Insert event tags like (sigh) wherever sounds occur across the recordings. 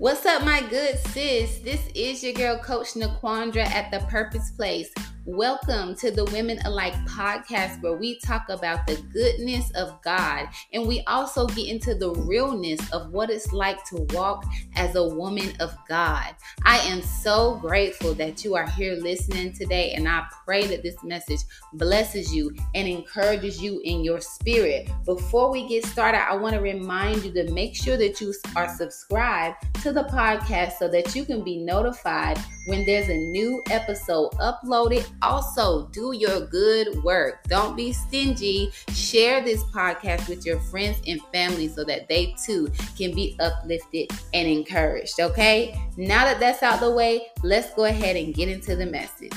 What's up, my good sis? This is your girl, Coach Naquandra at the Purpose Place. Welcome to the Women Alike podcast, where we talk about the goodness of God and we also get into the realness of what it's like to walk as a woman of God. I am so grateful that you are here listening today, and I pray that this message blesses you and encourages you in your spirit. Before we get started, I want to remind you to make sure that you are subscribed to the podcast so that you can be notified when there's a new episode uploaded. Also, do your good work. Don't be stingy. Share this podcast with your friends and family so that they too can be uplifted and encouraged. Okay? Now that that's out the way, let's go ahead and get into the message.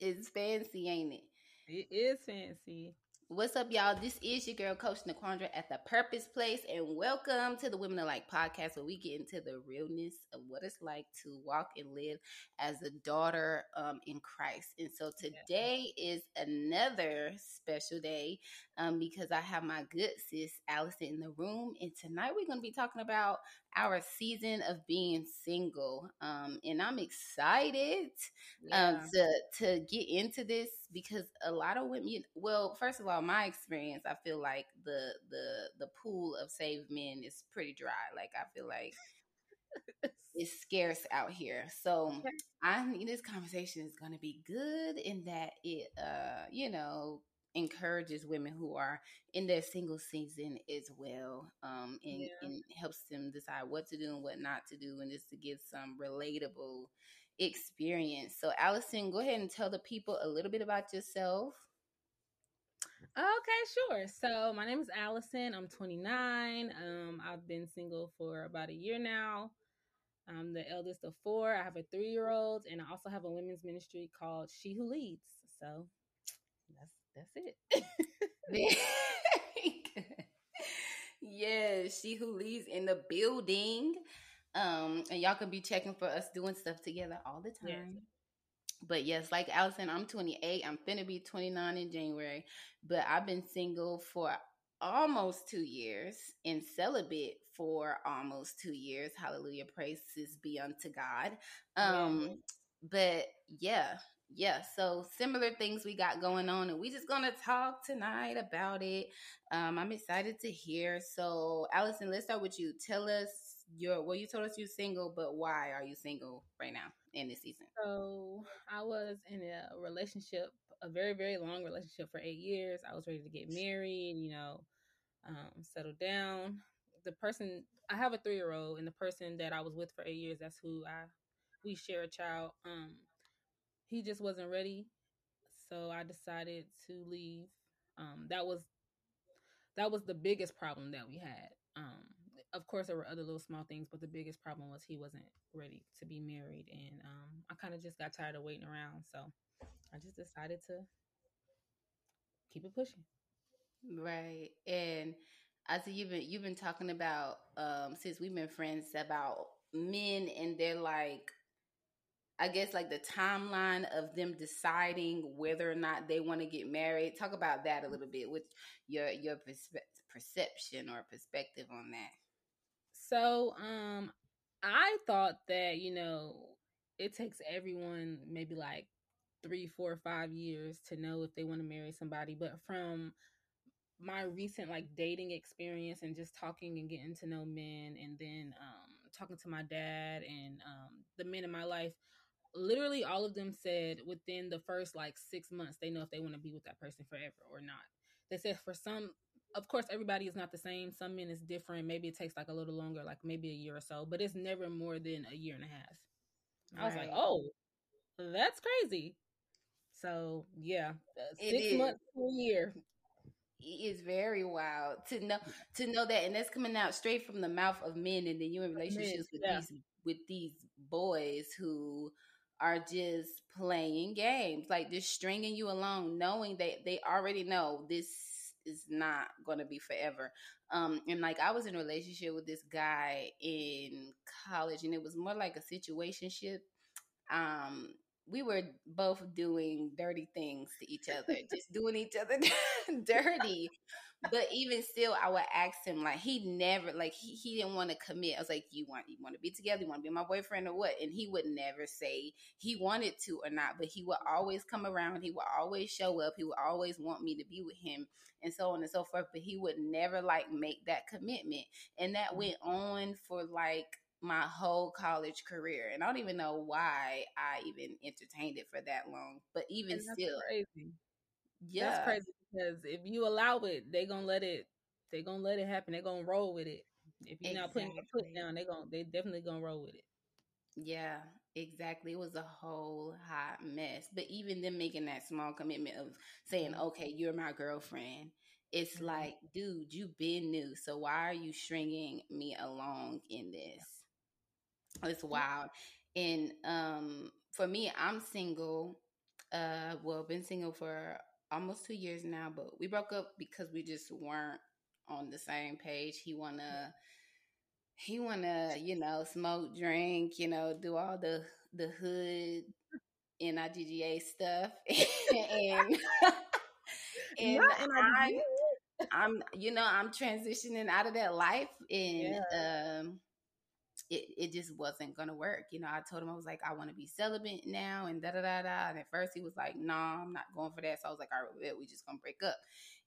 it's fancy, ain't it? It is fancy. What's up, y'all? This is your girl, Coach Naquandra at the Purpose Place, and welcome to the Women of Like podcast, where we get into the realness of what it's like to walk and live as a daughter um, in Christ. And so today is another special day um, because I have my good sis Allison in the room, and tonight we're going to be talking about our season of being single, um, and I'm excited um, yeah. to to get into this because a lot of women. Well, first of all, my experience, I feel like the the the pool of saved men is pretty dry. Like I feel like it's scarce out here. So I think this conversation is going to be good in that it, uh, you know, encourages women who are in their single season as well um, and, yeah. and, helps them decide what to do and what not to do and just to give some relatable experience. So allison go ahead and tell the people a little bit about yourself. Okay sure. So my name is allison. I'm 29 um, i've been single for about a year now. I'm the eldest of four. I have a three-year-old and i also have a women's ministry called she who leads. So that's it. (laughs) yes, she who leads in the building. Um, and y'all can be checking for us doing stuff together all the time. But yes, like Allison, I'm 28. I'm finna be 29 in January. But I've been single for almost two years and celibate for almost two years. Hallelujah. Praises be unto God. Um, yeah. but yeah, yeah, so similar things we got going on, and we just gonna talk tonight about it. Um, I'm excited to hear. So, Allison, let's start with you. Tell us your well, you told us you're single, but why are you single right now in this season? So, I was in a relationship, a very very long relationship for eight years. I was ready to get married, you know, um, settle down. The person I have a three year old, and the person that I was with for eight years, that's who I we share a child. Um, he just wasn't ready. So I decided to leave. Um, that was that was the biggest problem that we had. Um, of course, there were other little small things, but the biggest problem was he wasn't ready to be married, and um, I kind of just got tired of waiting around. So I just decided to keep it pushing. Right, and I see you've been you've been talking about um, since we've been friends about men and they're like I guess like the timeline of them deciding whether or not they want to get married. Talk about that a little bit with your your perspe- perception or perspective on that. So, um I thought that, you know, it takes everyone maybe like three, four, five years to know if they want to marry somebody. But from my recent like dating experience and just talking and getting to know men and then um talking to my dad and um the men in my life literally all of them said within the first like six months they know if they want to be with that person forever or not. They said for some, of course, everybody is not the same. Some men is different. Maybe it takes like a little longer, like maybe a year or so, but it's never more than a year and a half. Right. I was like, oh, that's crazy. So yeah, uh, six months to a year. It's very wild to know to know that, and that's coming out straight from the mouth of men, and then you in relationships men, with yeah. these with these boys who are just playing games, like just stringing you along, knowing that they already know this is not going to be forever. Um, and like I was in a relationship with this guy in college, and it was more like a situationship. Um, we were both doing dirty things to each other, just doing each other (laughs) dirty. But even still, I would ask him like he never like he, he didn't want to commit. I was like, "You want you want to be together? You want to be my boyfriend or what?" And he would never say he wanted to or not, but he would always come around. He would always show up. He would always want me to be with him, and so on and so forth. But he would never like make that commitment, and that mm-hmm. went on for like my whole college career and i don't even know why i even entertained it for that long but even still crazy yeah that's crazy because if you allow it they gonna let it they gonna let it happen they gonna roll with it if you're exactly. not putting your foot down they gonna they definitely gonna roll with it yeah exactly it was a whole hot mess but even them making that small commitment of saying mm-hmm. okay you're my girlfriend it's mm-hmm. like dude you've been new so why are you stringing me along in this it's wild. And um, for me, I'm single. Uh, well, been single for almost two years now, but we broke up because we just weren't on the same page. He wanna, he wanna, you know, smoke, drink, you know, do all the the hood NIGGA stuff, (laughs) (laughs) and and I'm, I'm, you know, I'm transitioning out of that life, and yeah. um it, it just wasn't gonna work. You know, I told him I was like, I want to be celibate now and da da da da. And at first he was like, No, nah, I'm not going for that. So I was like, All right, we just gonna break up.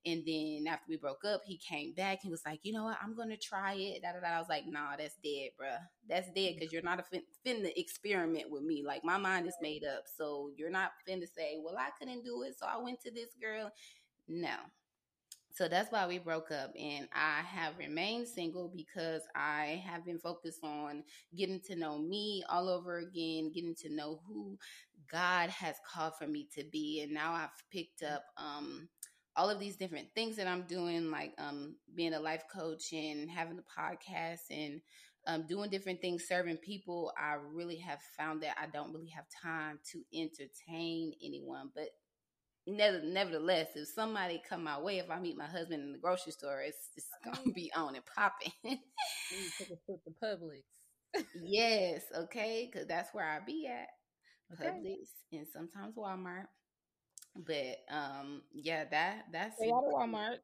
And then after we broke up, he came back. He was like, You know what? I'm gonna try it. Da da da. I was like, Nah, that's dead, bruh. That's dead mm-hmm. because you're not a fin- finna experiment with me. Like my mind is made up, so you're not finna say, Well, I couldn't do it, so I went to this girl. No, so that's why we broke up and i have remained single because i have been focused on getting to know me all over again getting to know who god has called for me to be and now i've picked up um all of these different things that i'm doing like um being a life coach and having a podcast and um, doing different things, serving people, I really have found that I don't really have time to entertain anyone. But nevertheless, if somebody come my way, if I meet my husband in the grocery store, it's it's gonna be on and popping. (laughs) you take a trip to Publix. yes, okay, because that's where I be at, okay. Publix, and sometimes Walmart. But um, yeah, that that's stay out of Walmart.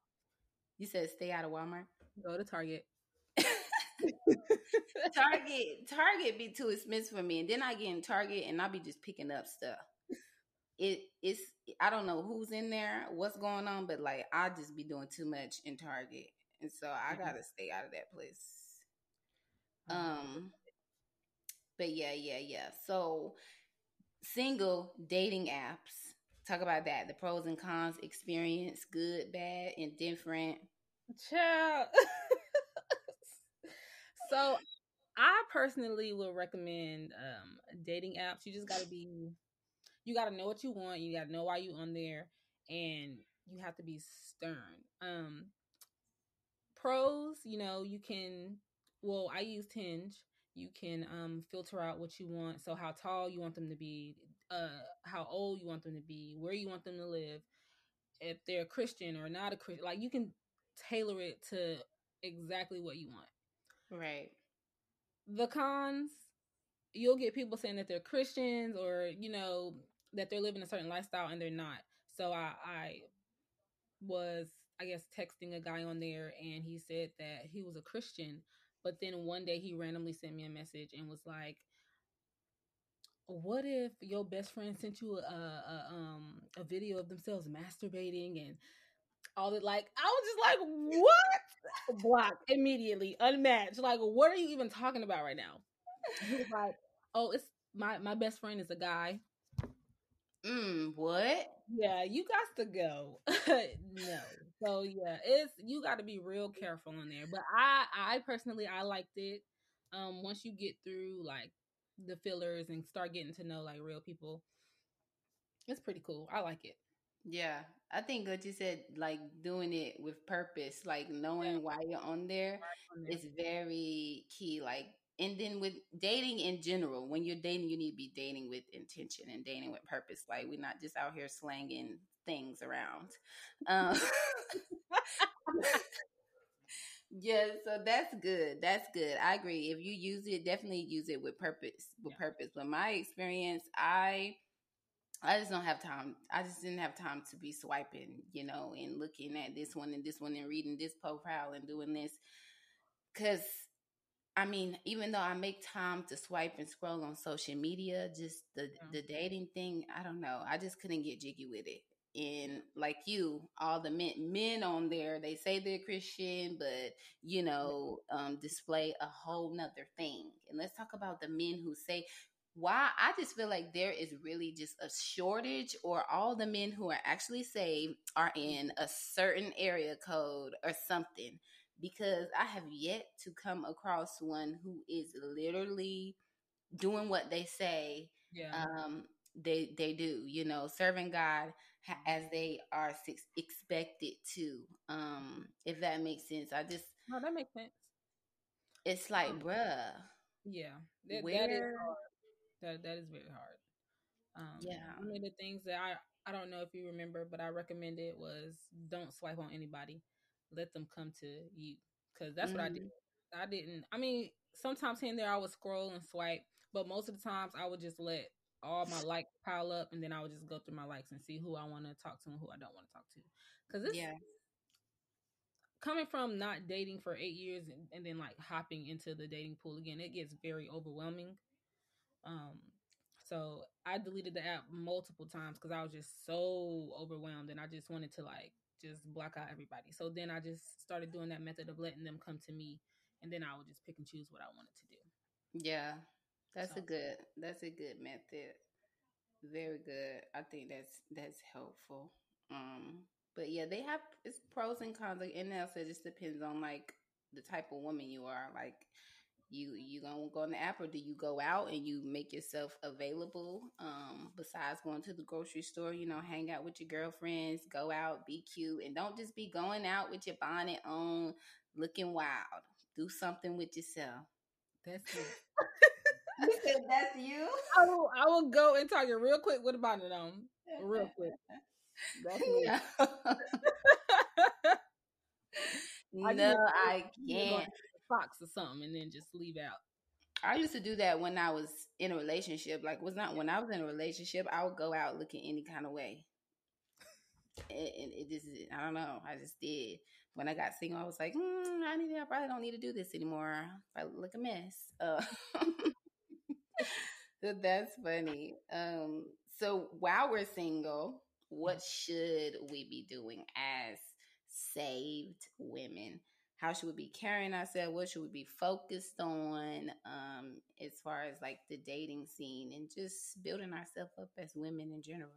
You said stay out of Walmart. Go to Target. (laughs) Target, Target be too expensive for me, and then I get in Target and I be just picking up stuff it it's I don't know who's in there, what's going on, but like I just be doing too much in Target, and so I mm-hmm. gotta stay out of that place. Um, but yeah, yeah, yeah. So single dating apps. Talk about that. The pros and cons experience, good, bad, indifferent. Child. (laughs) so I personally will recommend um dating apps. You just gotta be you got to know what you want. You got to know why you on there, and you have to be stern. Um, pros, you know, you can. Well, I used Hinge. You can um filter out what you want. So how tall you want them to be, uh, how old you want them to be, where you want them to live, if they're a Christian or not a Christian. Like you can tailor it to exactly what you want. Right. The cons, you'll get people saying that they're Christians or, you know, that they're living a certain lifestyle and they're not. So I, I was, I guess, texting a guy on there and he said that he was a Christian, but then one day he randomly sent me a message and was like, what if your best friend sent you a, a um a video of themselves masturbating and all that? Like I was just like what? Block. Immediately unmatched. Like what are you even talking about right now? (laughs) He was like oh it's my my best friend is a guy Mm, what? Yeah, you got to go. (laughs) no. So yeah, it's you got to be real careful in there. But I I personally I liked it. Um once you get through like the fillers and start getting to know like real people, it's pretty cool. I like it. Yeah, I think what you said, like doing it with purpose, like knowing yeah. why you're on there, on there, is very key. Like and then with dating in general, when you're dating, you need to be dating with intention and dating with purpose. Like we're not just out here slanging things around. Um, (laughs) yeah, so that's good. That's good. I agree. If you use it, definitely use it with purpose. With yeah. purpose. But my experience, I I just don't have time. I just didn't have time to be swiping, you know, and looking at this one and this one and reading this profile and doing this. Cause I mean, even though I make time to swipe and scroll on social media, just the yeah. the dating thing, I don't know. I just couldn't get jiggy with it. And like you, all the men men on there, they say they're Christian, but you know, um, display a whole nother thing. And let's talk about the men who say why I just feel like there is really just a shortage, or all the men who are actually saved are in a certain area code or something. Because I have yet to come across one who is literally doing what they say yeah. um, they they do. You know, serving God as they are expected to. Um, if that makes sense, I just no, that makes sense. It's like, bruh, yeah, that, where that is hard that that is very hard. Um, yeah, one of the things that I I don't know if you remember, but I recommended was don't swipe on anybody. Let them come to you because that's mm-hmm. what I did. Mm-hmm. I didn't. I mean, sometimes here and there I would scroll and swipe, but most of the times I would just let all my likes pile up, and then I would just go through my likes and see who I want to talk to and who I don't want to talk to. Because yeah. Coming from not dating for eight years and, and then like hopping into the dating pool again, it gets very overwhelming um, so I deleted the app multiple times because I was just so overwhelmed and I just wanted to like just block out everybody. So then I just started doing that method of letting them come to me and then I would just pick and choose what I wanted to do. Yeah. That's so. a good that's a good method. Very good. I think that's that's helpful. Um but yeah, they have it's pros and cons. Like and also it just depends on like the type of woman you are. Like you you gonna go on the app or do you go out and you make yourself available um besides going to the grocery store you know hang out with your girlfriends go out be cute and don't just be going out with your bonnet on looking wild. Do something with yourself. That's it. (laughs) (laughs) You said that's you? I will, I will go and talk you real quick with a bonnet on. Real quick. That's (laughs) me I no, I can't box or something and then just leave out. I used to do that when I was in a relationship. Like, was not when I was in a relationship, I would go out looking any kind of way. And it, just, I don't know. I just did. When I got single, I was like, mm, I need, I probably don't need to do this anymore. I look a mess. Uh, (laughs) that's funny. Um, so while we're single, what should we be doing as saved women? How should we be carrying ourselves what should we be focused on um as far as like the dating scene and just building ourselves up as women in general?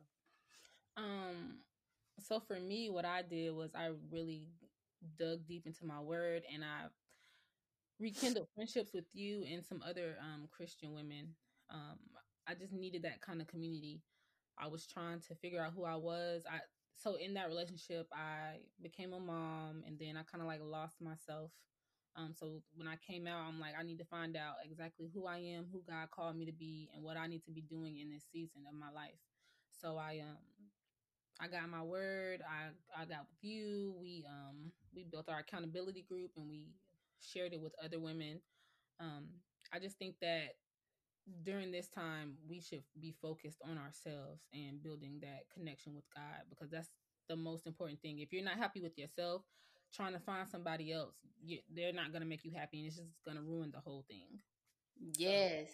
Um so for me what i did was i really dug deep into my word and i rekindled friendships with you and some other um christian women. Um i just needed that kind of community. I was trying to figure out who i was. I so in that relationship i became a mom and then i kind of like lost myself. Um so when i came out i'm like i need to find out exactly who i am who god called me to be and what i need to be doing in this season of my life. So i um i got my word i i got with you we um we built our accountability group and we shared it with other women. Um i just think that during this time we should be focused on ourselves and building that connection with God because that's the most important thing. If you're not happy with yourself, trying to find somebody else, you, they're not going to make you happy and it's just going to ruin the whole thing. Yes.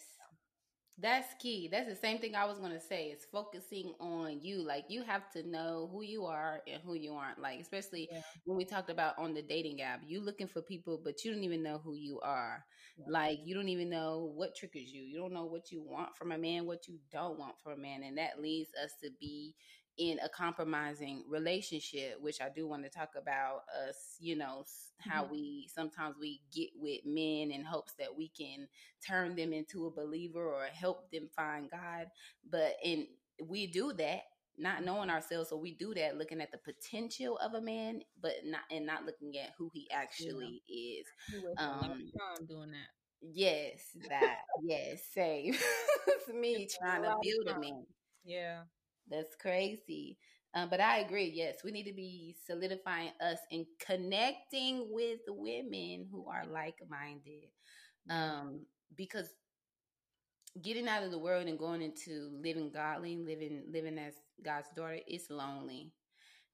That's key. That's the same thing I was gonna say. Is focusing on you. Like you have to know who you are and who you aren't. Like especially yeah. when we talked about on the dating app, you looking for people, but you don't even know who you are. Yeah. Like you don't even know what triggers you. You don't know what you want from a man, what you don't want from a man, and that leads us to be in a compromising relationship, which I do want to talk about us, you know, how mm-hmm. we sometimes we get with men in hopes that we can turn them into a believer or help them find God. But and we do that not knowing ourselves, so we do that looking at the potential of a man, but not and not looking at who he actually yeah. is. Um, doing that. Yes, that yes, same. (laughs) it's me trying to build a man. Yeah. That's crazy. Um, but I agree. Yes, we need to be solidifying us and connecting with women who are like minded. Um, because getting out of the world and going into living godly, living living as God's daughter, it's lonely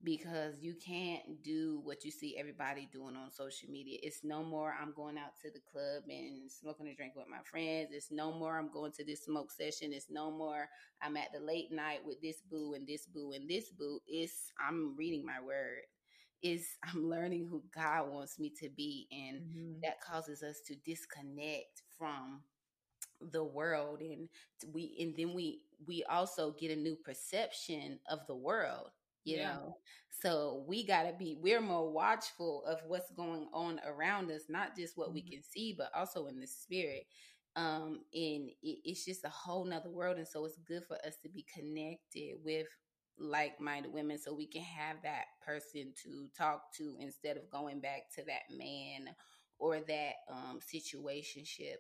because you can't do what you see everybody doing on social media. It's no more I'm going out to the club and smoking a drink with my friends. It's no more I'm going to this smoke session. It's no more I'm at the late night with this boo and this boo and this boo. It's I'm reading my word. Is (laughs) I'm learning who God wants me to be and mm-hmm. that causes us to disconnect from the world and we and then we we also get a new perception of the world you yeah. know so we got to be we're more watchful of what's going on around us not just what mm-hmm. we can see but also in the spirit um and it, it's just a whole nother world and so it's good for us to be connected with like-minded women so we can have that person to talk to instead of going back to that man or that um situationship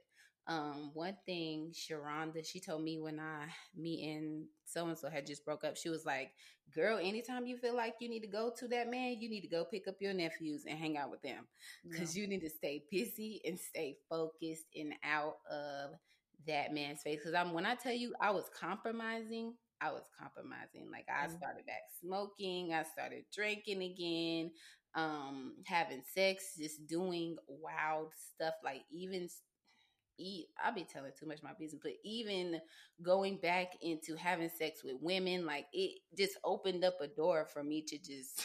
um, one thing Sharonda, she told me when I me and so and so had just broke up, she was like, Girl, anytime you feel like you need to go to that man, you need to go pick up your nephews and hang out with them. Cause yeah. you need to stay busy and stay focused and out of that man's face. Cause I'm when I tell you I was compromising, I was compromising. Like I mm-hmm. started back smoking, I started drinking again, um, having sex, just doing wild stuff, like even eat I'll be telling too much my business, but even going back into having sex with women, like it just opened up a door for me to just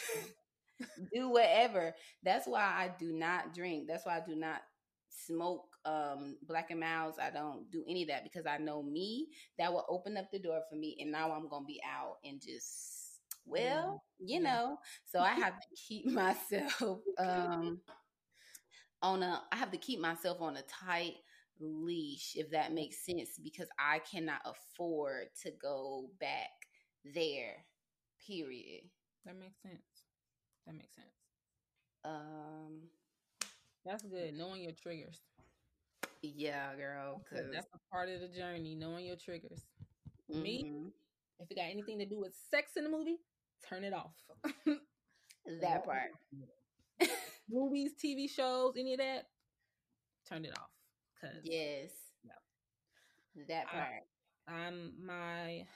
(laughs) do whatever. That's why I do not drink. That's why I do not smoke um Black and Milds. I don't do any of that because I know me that will open up the door for me and now I'm gonna be out and just well, yeah. you know. So I have to keep (laughs) myself (laughs) um on a I have to keep myself on a tight leash, if that makes sense, because I cannot afford to go back there. Period. That makes sense. That makes sense. Um, that's good. Knowing your triggers. Yeah, girl. Cause that's a part of the journey. Knowing your triggers. Mm-hmm. Me, if it got anything to do with sex in the movie, turn it off. (laughs) that part. Movies, TV shows, any of that, turn it off. Cause yes, yeah, that part. I, am my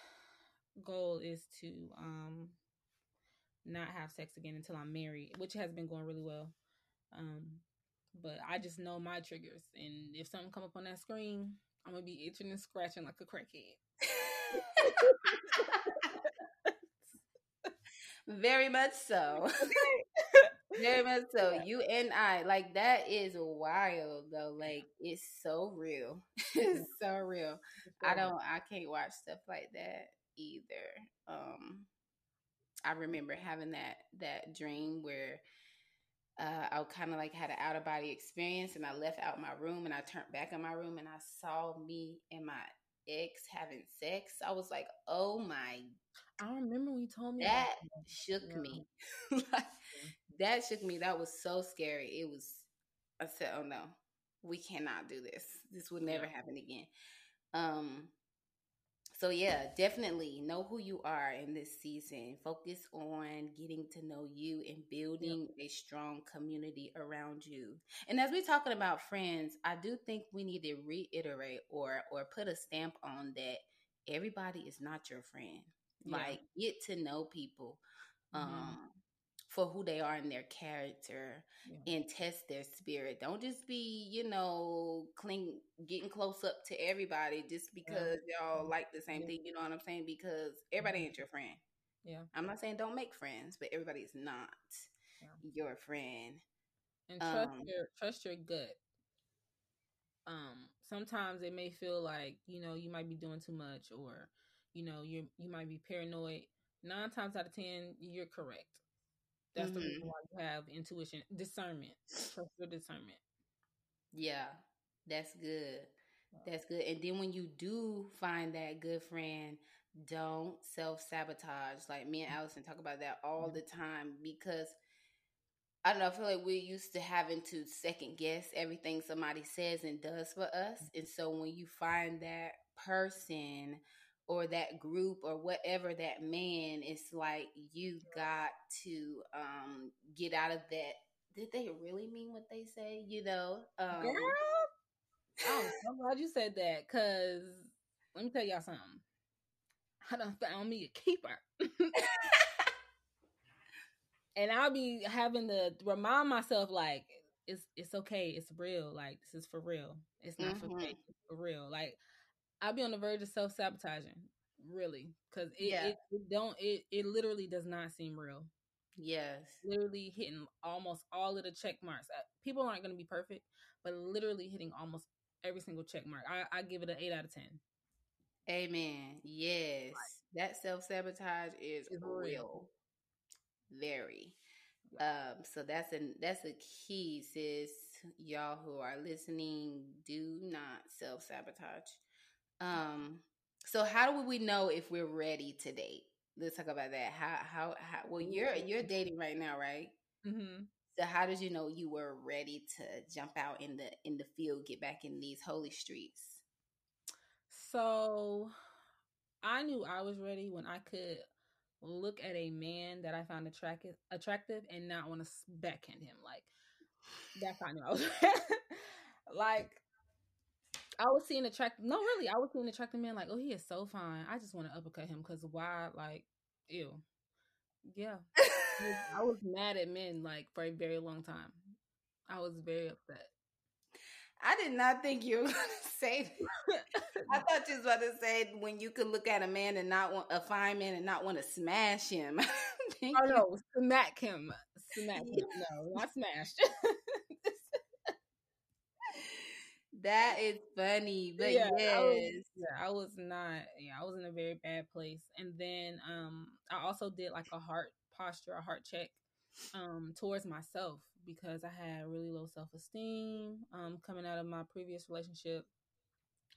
goal is to um not have sex again until I'm married, which has been going really well. Um, but I just know my triggers, and if something come up on that screen, I'm gonna be itching and scratching like a crackhead. (laughs) Very much so. (laughs) (laughs) Very much (laughs) so. You and I, like that is wild though. Like it's so real. (laughs) it's so real. I don't I can't watch stuff like that either. Um I remember having that that dream where uh, I kind of like had an out of body experience, and I left out my room, and I turned back in my room, and I saw me and my ex having sex. I was like, "Oh my!" I remember when you told me that, that. shook yeah. me. (laughs) like, that shook me. That was so scary. It was. I said, "Oh no, we cannot do this. This will never happen again." Um. So yeah, definitely know who you are in this season. Focus on getting to know you and building a strong community around you. And as we're talking about friends, I do think we need to reiterate or or put a stamp on that everybody is not your friend. Yeah. Like get to know people. Mm-hmm. Um for who they are in their character yeah. and test their spirit. Don't just be, you know, cling getting close up to everybody just because yeah. y'all like the same yeah. thing. You know what I'm saying? Because everybody mm-hmm. ain't your friend. Yeah. I'm not saying don't make friends, but everybody's not your friend. And trust um, your trust your gut. Um, sometimes it may feel like, you know, you might be doing too much or, you know, you you might be paranoid. Nine times out of ten, you're correct that's mm-hmm. the reason mm-hmm. why you have intuition, discernment, your discernment. Yeah, that's good. That's good. And then when you do find that good friend, don't self sabotage. Like me and mm-hmm. Allison talk about that all the time because I don't know, I feel like we're used to having to second guess everything somebody says and does for us. Mm-hmm. And so when you find that person or that group or whatever that man it's like you got to um get out of that did they really mean what they say you know um Girl, oh, (laughs) I'm glad you said that because let me tell y'all something. I done found me a keeper. (laughs) and I'll be having to remind myself like it's it's okay, it's real. Like this is for real. It's not mm-hmm. for fake. It's for real. Like I'll be on the verge of self sabotaging, really, because it, yeah. it, it don't it it literally does not seem real. Yes, literally hitting almost all of the check marks. Uh, people aren't going to be perfect, but literally hitting almost every single check mark. I, I give it an eight out of ten. Amen. Yes, right. that self sabotage is real. real. Very. Um, so that's a that's a key, sis. Y'all who are listening, do not self sabotage. Um, so how do we know if we're ready to date? Let's talk about that. How how how? Well, you're you're dating right now, right? Mm-hmm. So how did you know you were ready to jump out in the in the field, get back in these holy streets? So I knew I was ready when I could look at a man that I found attractive attractive and not want to backhand him. Like that's how I knew I was (laughs) like I was seeing attractive no really, I was seeing attractive man like, oh he is so fine. I just want to uppercut him because why like ew. Yeah. I was mad at men like for a very long time. I was very upset. I did not think you were going (laughs) to say. I (laughs) thought you was about to say when you could look at a man and not want a fine man and not want to smash him. (laughs) oh no, smack him, smack him. No, not smashed. That is funny, but yeah, yes, I was, yeah, I was not. Yeah, I was in a very bad place, and then um, I also did like a heart posture, a heart check um towards myself because I had really low self esteem um, coming out of my previous relationship.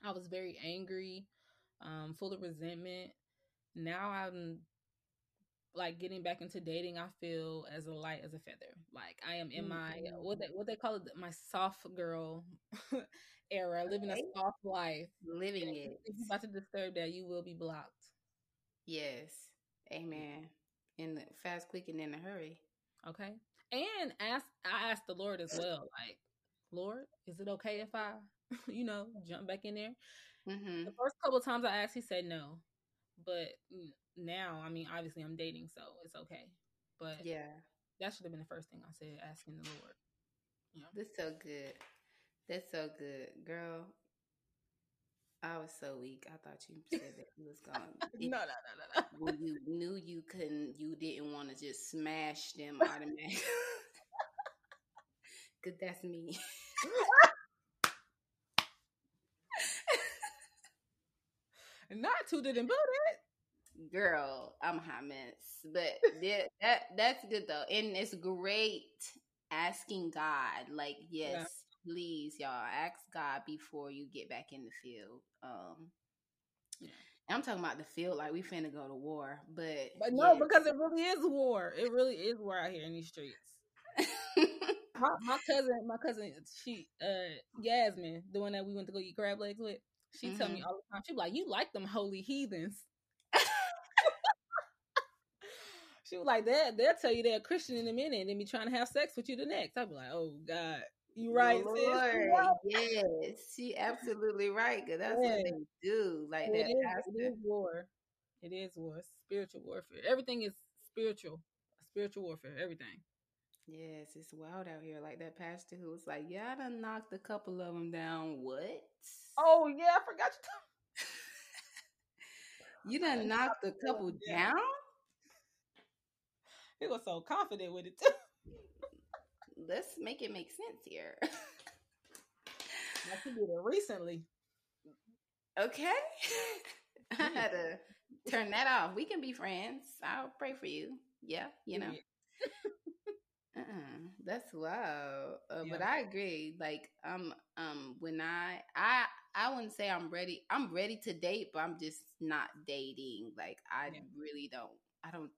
I was very angry, um, full of resentment. Now I'm like getting back into dating. I feel as light as a feather. Like I am in my what they what they call it my soft girl (laughs) era, living a soft life, living it. If you're about to disturb that, you will be blocked. Yes, amen. In the fast, quick, and in a hurry. Okay and ask I asked the Lord as well, like, Lord, is it okay if I, (laughs) you know, jump back in there? Mm-hmm. The first couple times I asked, he said no, but now, I mean, obviously I'm dating, so it's okay. But yeah, that should have been the first thing I said, asking the Lord. Yeah, that's so good. That's so good, girl. I was so weak. I thought you said that you was gone. (laughs) no, no, no, no, no. When you knew you couldn't, you didn't want to just smash them automatically. (laughs) Cause that's me. (laughs) Not too didn't build it Girl, I'm a hot mess. But that, that that's good though. And it's great asking God, like, yes, please, y'all, ask God before you get back in the field. Um, yeah. I'm talking about the field like we finna go to war, but but no, yes. because it really is war. It really is war out here in these streets. (laughs) my, my, cousin, my cousin, she, uh, Yasmin, the one that we went to go eat crab legs with, she mm-hmm. tell me all the time. She be like, "You like them holy heathens." (laughs) she was like, "That they'll tell you they're a Christian in a minute, and then be trying to have sex with you the next." I'd be like, "Oh God." You right, Lord, yes, she absolutely right. Cause that's what they do. Like it that. Is, it is war. It is war. Spiritual warfare. Everything is spiritual. Spiritual warfare. Everything. Yes, it's wild out here. Like that pastor who was like, "Yeah, I done knocked a couple of them down." What? Oh yeah, I forgot you. (laughs) you done knocked a couple down. He was so confident with it too let's make it make sense here. I did it recently. Okay. (laughs) I had to (laughs) turn that off. We can be friends. I'll pray for you. Yeah, you know. (laughs) uh-uh. That's wow. Uh, yeah. But I agree. Like, um, um, when I, I, I wouldn't say I'm ready. I'm ready to date, but I'm just not dating. Like, I yeah. really don't. I don't.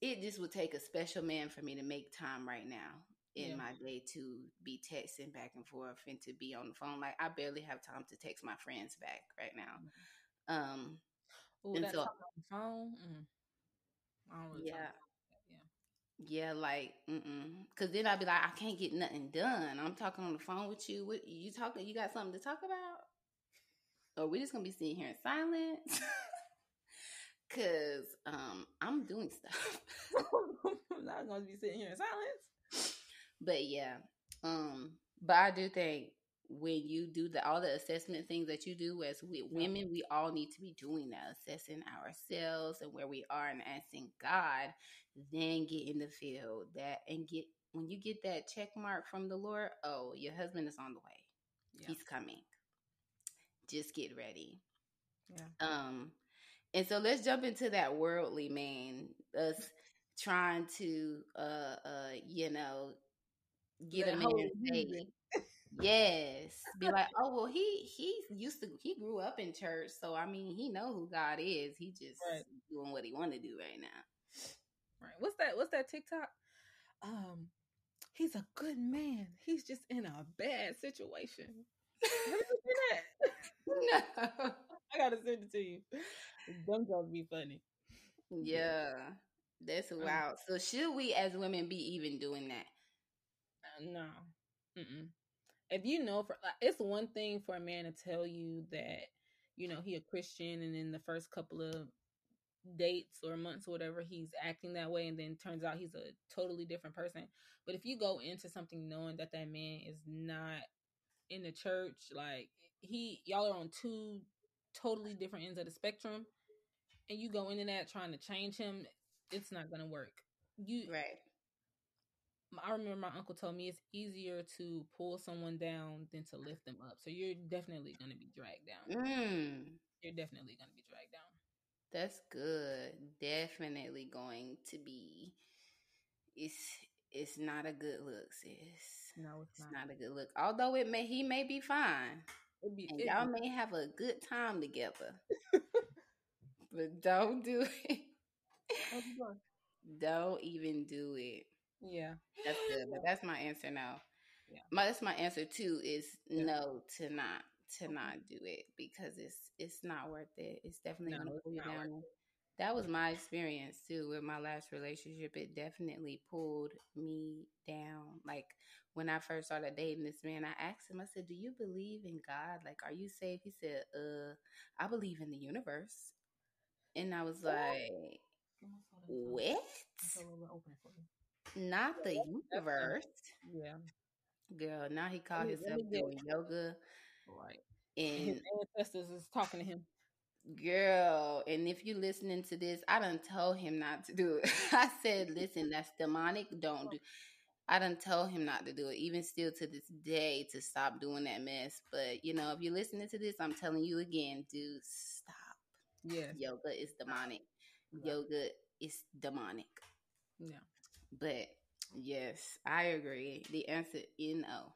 It just would take a special man for me to make time right now in yeah. my day to be texting back and forth and to be on the phone. Like I barely have time to text my friends back right now. Mm-hmm. Um Ooh, and so, on the phone. Mm. yeah. Yeah. Yeah, like, mm Cause then I'd be like, I can't get nothing done. I'm talking on the phone with you. What you talking? You got something to talk about? or we just gonna be sitting here in silence? (laughs) Cause um, I'm doing stuff. (laughs) I'm not gonna be sitting here in silence. But yeah, um, but I do think when you do the all the assessment things that you do as we, women, we all need to be doing that, assessing ourselves and where we are and asking God, then get in the field that and get when you get that check mark from the Lord, oh, your husband is on the way. Yeah. He's coming. Just get ready. Yeah. Um, and so let's jump into that worldly man, us (laughs) trying to uh uh, you know, get that a man saved. (laughs) Yes. Be like, oh well, he he used to he grew up in church, so I mean he know who God is. He just right. doing what he want to do right now. Right. What's that? What's that TikTok? Um, he's a good man. He's just in a bad situation. (laughs) no. I gotta send it to you. Them jokes be funny. Yeah. That's um, wild. So should we as women be even doing that? No. Mm-mm. If you know for it's one thing for a man to tell you that you know he a christian and in the first couple of dates or months or whatever he's acting that way and then turns out he's a totally different person. But if you go into something knowing that that man is not in the church like he y'all are on two totally different ends of the spectrum and you go into that trying to change him it's not gonna work. You right I remember my uncle told me it's easier to pull someone down than to lift them up. So you're definitely going to be dragged down. Mm. You're definitely going to be dragged down. That's good. Definitely going to be. It's it's not a good look, sis. No, it's, it's not. not. a good look. Although it may he may be fine, be, and y'all may have a good time together. (laughs) but don't do it. don't even do it. Yeah. That's good. But that's my answer now. Yeah. My that's my answer too is yeah. no to not to not do it because it's it's not worth it. It's definitely no, gonna pull you down. That was my experience too with my last relationship. It definitely pulled me down. Like when I first started dating this man, I asked him, I said, Do you believe in God? Like, are you saved? He said, Uh, I believe in the universe. And I was like, What? Not the universe. Yeah. Girl, now he called himself doing yoga. Right. And his ancestors is talking to him. Girl, and if you're listening to this, I done told him not to do it. (laughs) I said, listen, that's demonic. Don't do I done told him not to do it, even still to this day, to stop doing that mess. But you know, if you're listening to this, I'm telling you again, do stop. Yeah. Yoga is demonic. Yoga is demonic. Yeah. But yes, I agree. The answer is no.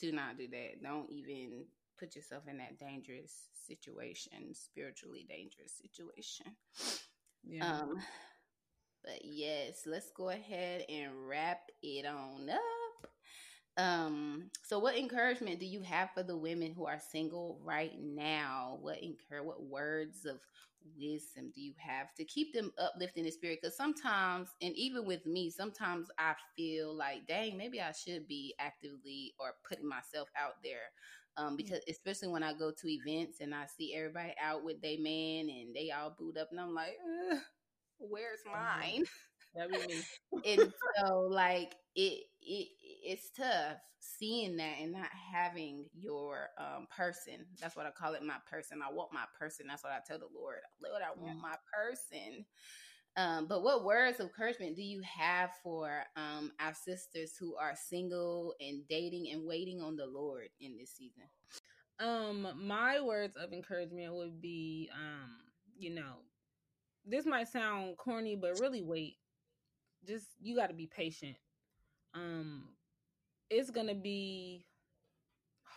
Do not do that. Don't even put yourself in that dangerous situation, spiritually dangerous situation. Yeah. Um, but yes, let's go ahead and wrap it on up. Um, so what encouragement do you have for the women who are single right now? What encourage what words of wisdom do you have to keep them uplifting the spirit? Because sometimes, and even with me, sometimes I feel like, dang, maybe I should be actively or putting myself out there. Um, mm. because especially when I go to events and I see everybody out with their man and they all boot up, and I'm like, where's mine? (laughs) and (laughs) so, like it, it, it's tough seeing that and not having your um, person. That's what I call it, my person. I want my person. That's what I tell the Lord. Lord, I want my person. Um, but what words of encouragement do you have for um, our sisters who are single and dating and waiting on the Lord in this season? Um, my words of encouragement would be, um, you know, this might sound corny, but really wait. Just you got to be patient. Um, it's gonna be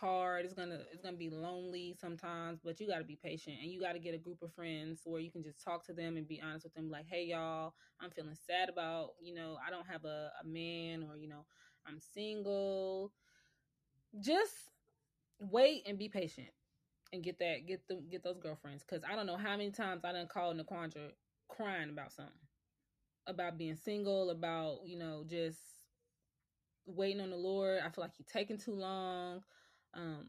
hard it's gonna it's gonna be lonely sometimes but you got to be patient and you got to get a group of friends where you can just talk to them and be honest with them like hey y'all i'm feeling sad about you know i don't have a, a man or you know i'm single just wait and be patient and get that get the get those girlfriends because i don't know how many times i done called naquandra crying about something about being single about you know just waiting on the Lord. I feel like he's taking too long. Um,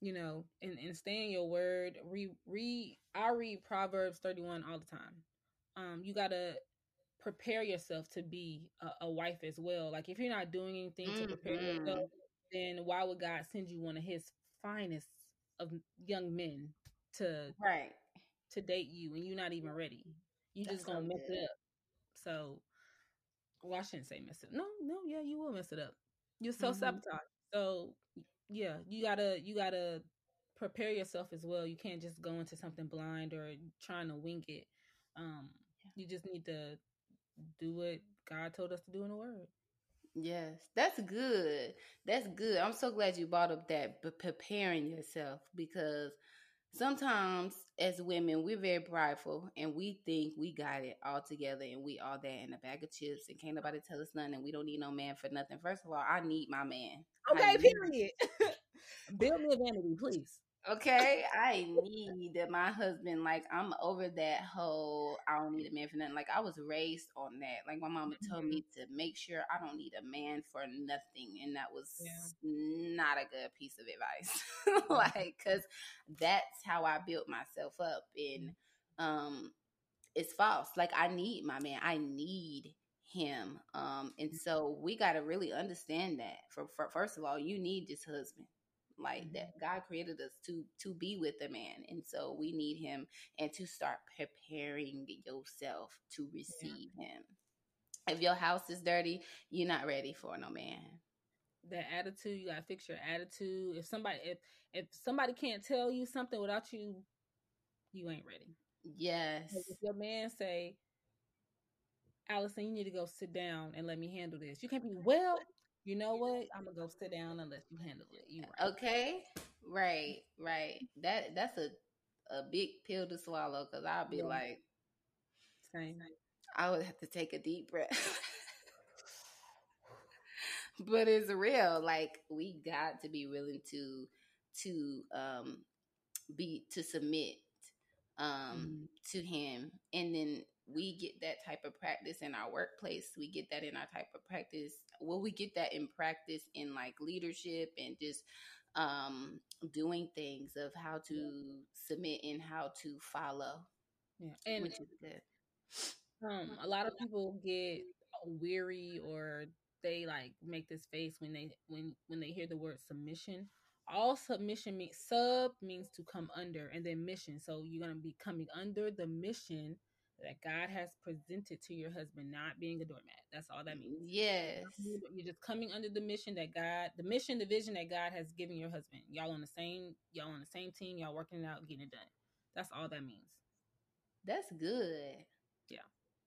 you know, and, and stay in your word. Read, read, I read Proverbs 31 all the time. Um, you gotta prepare yourself to be a, a, wife as well. Like if you're not doing anything to prepare yourself, mm-hmm. then why would God send you one of his finest of young men to right to date you and you're not even ready? You just gonna so mess it up. So well, I shouldn't say mess it up. No, no, yeah, you will mess it up. You're self sabotage. Mm-hmm. So yeah, you gotta you gotta prepare yourself as well. You can't just go into something blind or trying to wing it. Um, you just need to do what God told us to do in the Word. Yes, that's good. That's good. I'm so glad you brought up that preparing yourself because sometimes as women we're very prideful and we think we got it all together and we all that in a bag of chips and can't nobody tell us nothing and we don't need no man for nothing. First of all, I need my man. Okay, period. (laughs) Build me a vanity, please okay i need my husband like i'm over that whole i don't need a man for nothing like i was raised on that like my mama told me mm-hmm. to make sure i don't need a man for nothing and that was yeah. not a good piece of advice (laughs) like because that's how i built myself up and um it's false like i need my man i need him um and so we got to really understand that for, for first of all you need this husband like mm-hmm. that god created us to to be with a man and so we need him and to start preparing yourself to receive yeah. him if your house is dirty you're not ready for no man that attitude you gotta fix your attitude if somebody if if somebody can't tell you something without you you ain't ready yes if your man say Allyson, you need to go sit down and let me handle this. You can't be, well, you know what? I'm gonna go sit down and let you handle it. You right. Okay. Right, right. That that's a a big pill to swallow because I'll be yeah. like same. I would have to take a deep breath. (laughs) but it's real. Like we got to be willing to to um be to submit um mm. to him and then we get that type of practice in our workplace. We get that in our type of practice. Well, we get that in practice in like leadership and just um doing things of how to submit and how to follow. Yeah, and which is good. Um, a lot of people get weary or they like make this face when they when when they hear the word submission all submission means sub means to come under and then mission so you're going to be coming under the mission that God has presented to your husband, not being a doormat. That's all that means. Yes. You're just coming under the mission that God, the mission, the vision that God has given your husband. Y'all on the same, y'all on the same team, y'all working it out, getting it done. That's all that means. That's good. Yeah.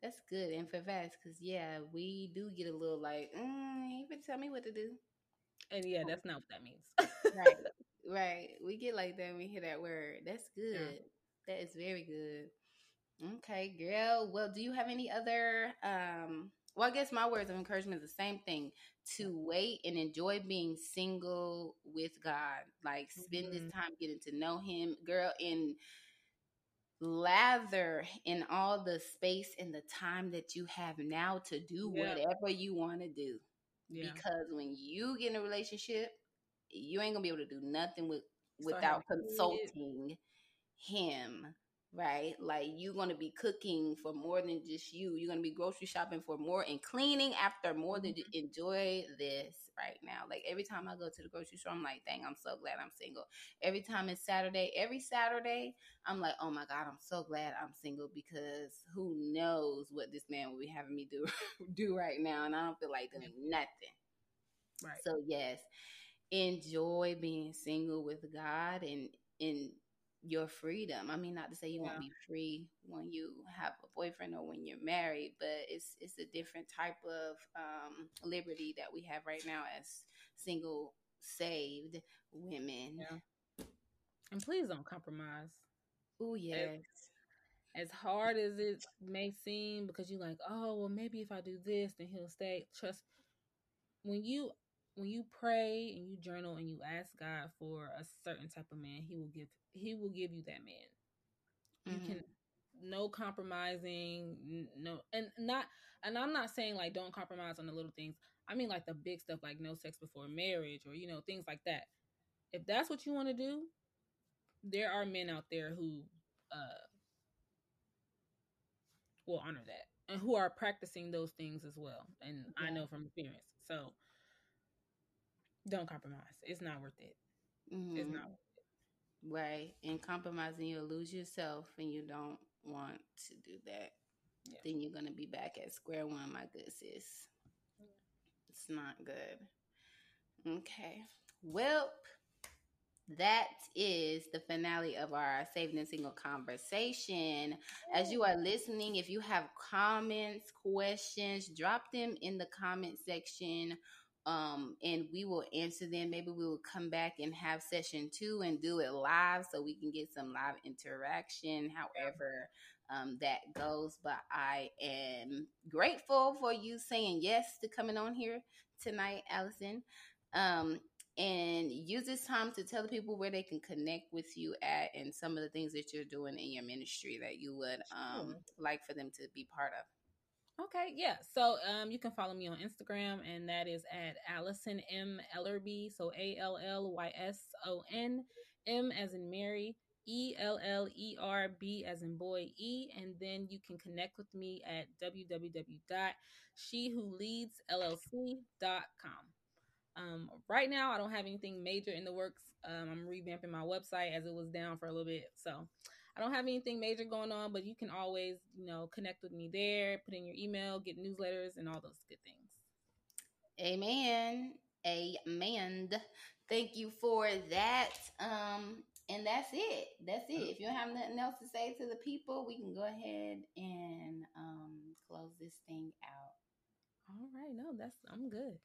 That's good and for fast because yeah, we do get a little like, mm, you tell me what to do. And yeah, that's not what that means. right. (laughs) Right. We get like that when we hear that word. That's good. Yeah. That is very good. Okay, girl. Well, do you have any other um well, I guess my words of encouragement is the same thing to wait and enjoy being single with God. Like spend mm-hmm. this time getting to know him, girl, and lather in all the space and the time that you have now to do yeah. whatever you want to do. Yeah. Because when you get in a relationship, you ain't gonna be able to do nothing with without consulting him right? Like you're gonna be cooking for more than just you. You're gonna be grocery shopping for more and cleaning after more than mm-hmm. enjoy this right now. Like every time I go to the grocery store, I'm like, dang, I'm so glad I'm single. Every time it's Saturday, every Saturday, I'm like, oh my God, I'm so glad I'm single because who knows what this man will be having me do (laughs) do right now. And I don't feel like doing nothing. Right. So yes, enjoy being single with God and and your freedom. I mean, not to say you yeah. won't be free when you have a boyfriend or when you're married, but it's it's a different type of um, liberty that we have right now as single, saved women. Yeah. And please don't compromise. Oh yes. As, as hard as it may seem, because you're like, oh well, maybe if I do this, then he'll stay. Trust when you when you pray and you journal and you ask God for a certain type of man, he will give he will give you that man. You mm-hmm. can no compromising, no and not and I'm not saying like don't compromise on the little things. I mean like the big stuff like no sex before marriage or you know things like that. if that's what you want to do, there are men out there who uh will honor that and who are practicing those things as well. And yeah. I know from experience. So don't compromise. It's not worth it. Mm-hmm. It's not worth it. Right. And compromising you'll lose yourself and you don't want to do that. Yeah. Then you're gonna be back at square one, my good sis. It's not good. Okay. Well, that is the finale of our Saving and Single conversation. As you are listening, if you have comments, questions, drop them in the comment section um, and we will answer them. Maybe we will come back and have session two and do it live so we can get some live interaction, however um, that goes. But I am grateful for you saying yes to coming on here tonight, Allyson. Um, and use this time to tell the people where they can connect with you at and some of the things that you're doing in your ministry that you would um, like for them to be part of. Okay, yeah. So um, you can follow me on Instagram, and that is at Allyson M Ellerbe. So A L L Y S O N M as in Mary, E L L E R B as in boy E. And then you can connect with me at www.shewholeadsllc.com. Um, right now, I don't have anything major in the works. Um, I'm revamping my website as it was down for a little bit. So I don't have anything major going on, but you can always, you know, connect with me there, put in your email, get newsletters, and all those good things. Amen. Amen. Thank you for that. Um, and that's it. That's it. If you don't have nothing else to say to the people, we can go ahead and um, close this thing out. All right. No, that's I'm good.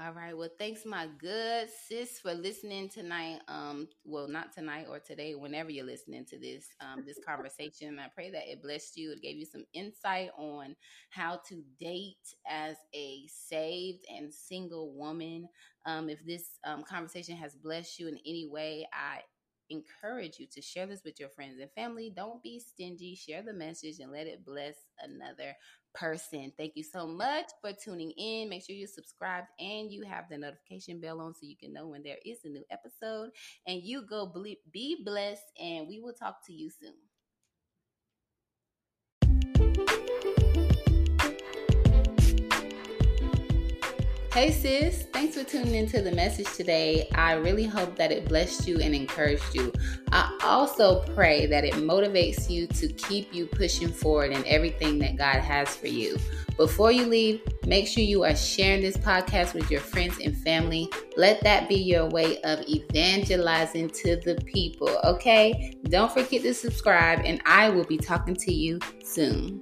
All right. Well, thanks, my good sis, for listening tonight. Um, well, not tonight or today, whenever you're listening to this um, this conversation. I pray that it blessed you. It gave you some insight on how to date as a saved and single woman. Um, if this um, conversation has blessed you in any way, I encourage you to share this with your friends and family. Don't be stingy. Share the message and let it bless another person. Thank you so much for tuning in. Make sure you're subscribed and you have the notification bell on so you can know when there is a new episode. And you go be blessed, and we will talk to you soon. Hey sis, thanks for tuning into the message today. I really hope that it blessed you and encouraged you. I also pray that it motivates you to keep you pushing forward in everything that God has for you. Before you leave, make sure you are sharing this podcast with your friends and family. Let that be your way of evangelizing to the people, okay? Don't forget to subscribe, and I will be talking to you soon.